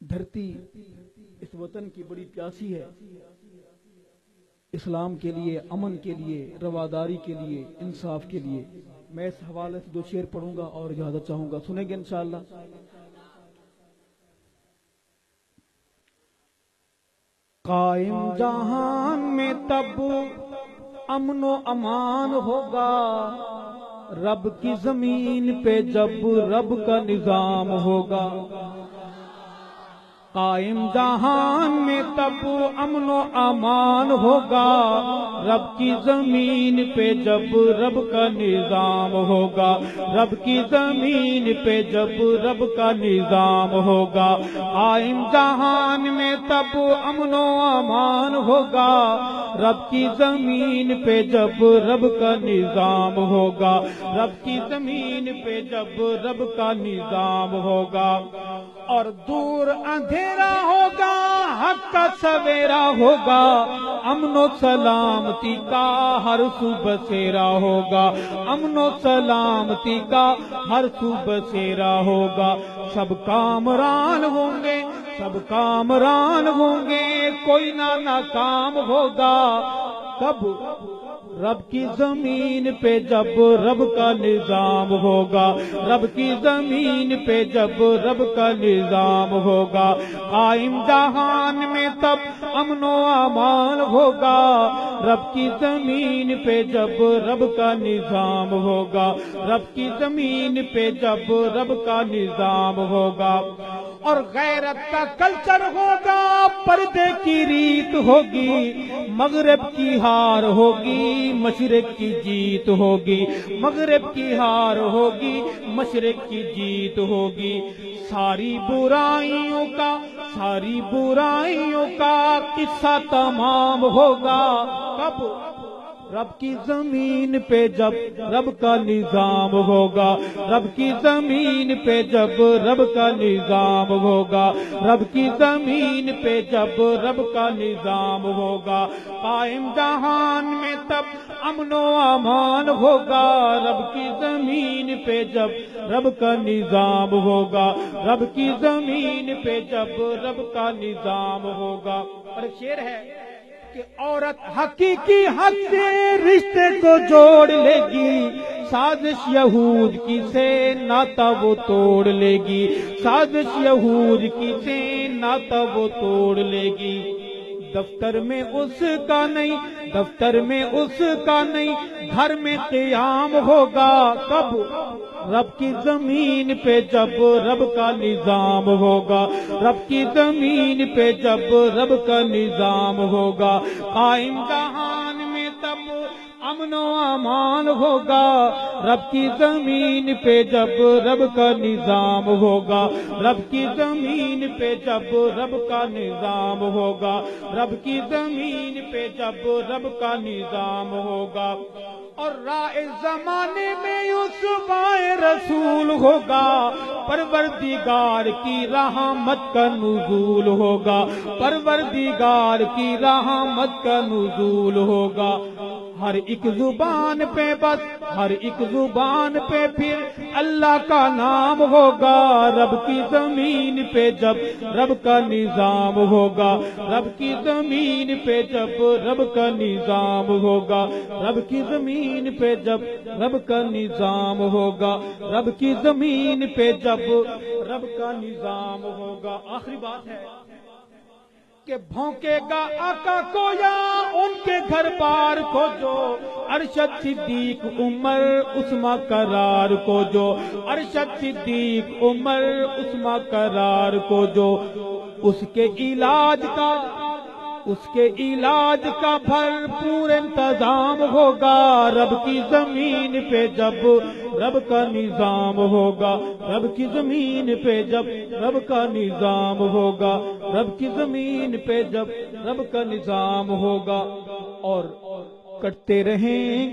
دھرتی اس وطن کی بڑی پیاسی ہے۔ اسلام کے لیے، امن کے لیے، رواداری کے لیے، انصاف کے لیے۔ میں اس حوالے سے دو شعر پڑھوں گا اور اجازت چاہوں گا۔ سنیں گے انشاءاللہ۔ قائم جہان میں تب امن و امان ہوگا۔ رب کی زمین پہ جب رب کا نظام ہوگا۔ قائم جہان میں تب امن و امان ہوگا۔ رب کی زمین پہ جب رب کا نظام ہوگا۔ رب کی زمین پہ جب رب کا نظام ہوگا۔ قائم جہان میں تب امن و امان ہوگا۔ رب کی زمین پہ جب رب کا نظام ہوگا۔ رب کی زمین پہ جب رب کا نظام ہوگا۔ اور دور اندھیرا ہوگا، حق کا سویرا ہوگا، امن و سلامتی کا ہر صبح سیرا ہوگا۔ امن و سلامتی کا ہر صبح سیرا ہوگا۔ سب کامران ہوں گے، سب کامران ہوں گے۔ کوئی نہ ناکام ہوگا، کب رب کی زمین پہ جب رب کا نظام ہوگا، رب کی زمین پہ جب رب کا نظام ہوگا، قائم جہان میں تب امن و امان ہوگا۔ رب کی زمین پہ جب رب کا نظام ہوگا، رب کی زمین پہ جب رب کا نظام ہوگا۔ اور غیرت کا کلچر ہوگا، پردے کی ریت ہوگی، مغرب کی ہار ہوگی۔ مشرق کی جیت ہوگی، مغرب کی ہار ہوگی، مشرق کی جیت ہوگی۔ ساری برائیوں کا، ساری برائیوں کا قصہ تمام ہوگا۔ کب؟ رب کی زمین پہ جب رب کا نظام ہوگا، رب کی زمین پہ جب رب کا نظام ہوگا، رب کی زمین پہ جب رب کا نظام ہوگا، قائم جہان میں تب امن و امان ہوگا، رب کی زمین پہ جب رب کا نظام ہوگا، رب کی زمین پہ جب رب کا نظام ہوگا۔ اور شیر ہے کہ عورت حقیقی حق سے رشتے کو جوڑ لے گی۔ سازش یہود کی سے ناتا وہ توڑ لے گی۔ سازش یہود کی سے ناتا وہ توڑ لے گی۔ دفتر میں اس کا نہیں، دفتر میں اس کا نہیں، گھر میں قیام ہوگا کب؟ رب کی زمین پہ جب رب کا نظام ہوگا، رب کی زمین پہ جب رب کا نظام ہوگا، قائم جہان امن و امان ہوگا۔ رب کی زمین پہ جب رب کا نظام ہوگا، رب کی زمین پہ جب رب کا نظام ہوگا، رب کی زمین پہ جب رب کا نظام ہوگا۔ اور رائے زمانے میں یوسف رسول ہوگا، پروردگار کی رحمت کا نزول ہوگا۔ پروردگار کی رحمت کا نزول ہوگا۔ ہر ایک زبان پہ بس، ہر ایک زبان پہ پھر اللہ کا نام ہوگا۔ رب کی زمین پہ جب رب کا نظام ہوگا، رب کی زمین پہ جب رب کا نظام ہوگا۔ رب کی زمین پہ جب رب کا نظام ہوگا، رب کی زمین پہ جب رب کا نظام ہوگا۔ آخری بات ہے۔ کہ بھونکے گا آقا کو یا ان کے گھر بار کو جو؟ ارشد صدیق عمر عثما قرار کو جو؟ ارشد صدیق عمر عثما قرار کو جو؟ اس کے علاج کا، اس کے علاج کا بھرپور انتظام ہوگا رب کی زمین پہ جب رب کا نظام ہوگا۔ رب کی زمین پہ جب رب کا نظام ہوگا، رب کی زمین پہ جب رب کا نظام ہوگا اور کٹتے رہیں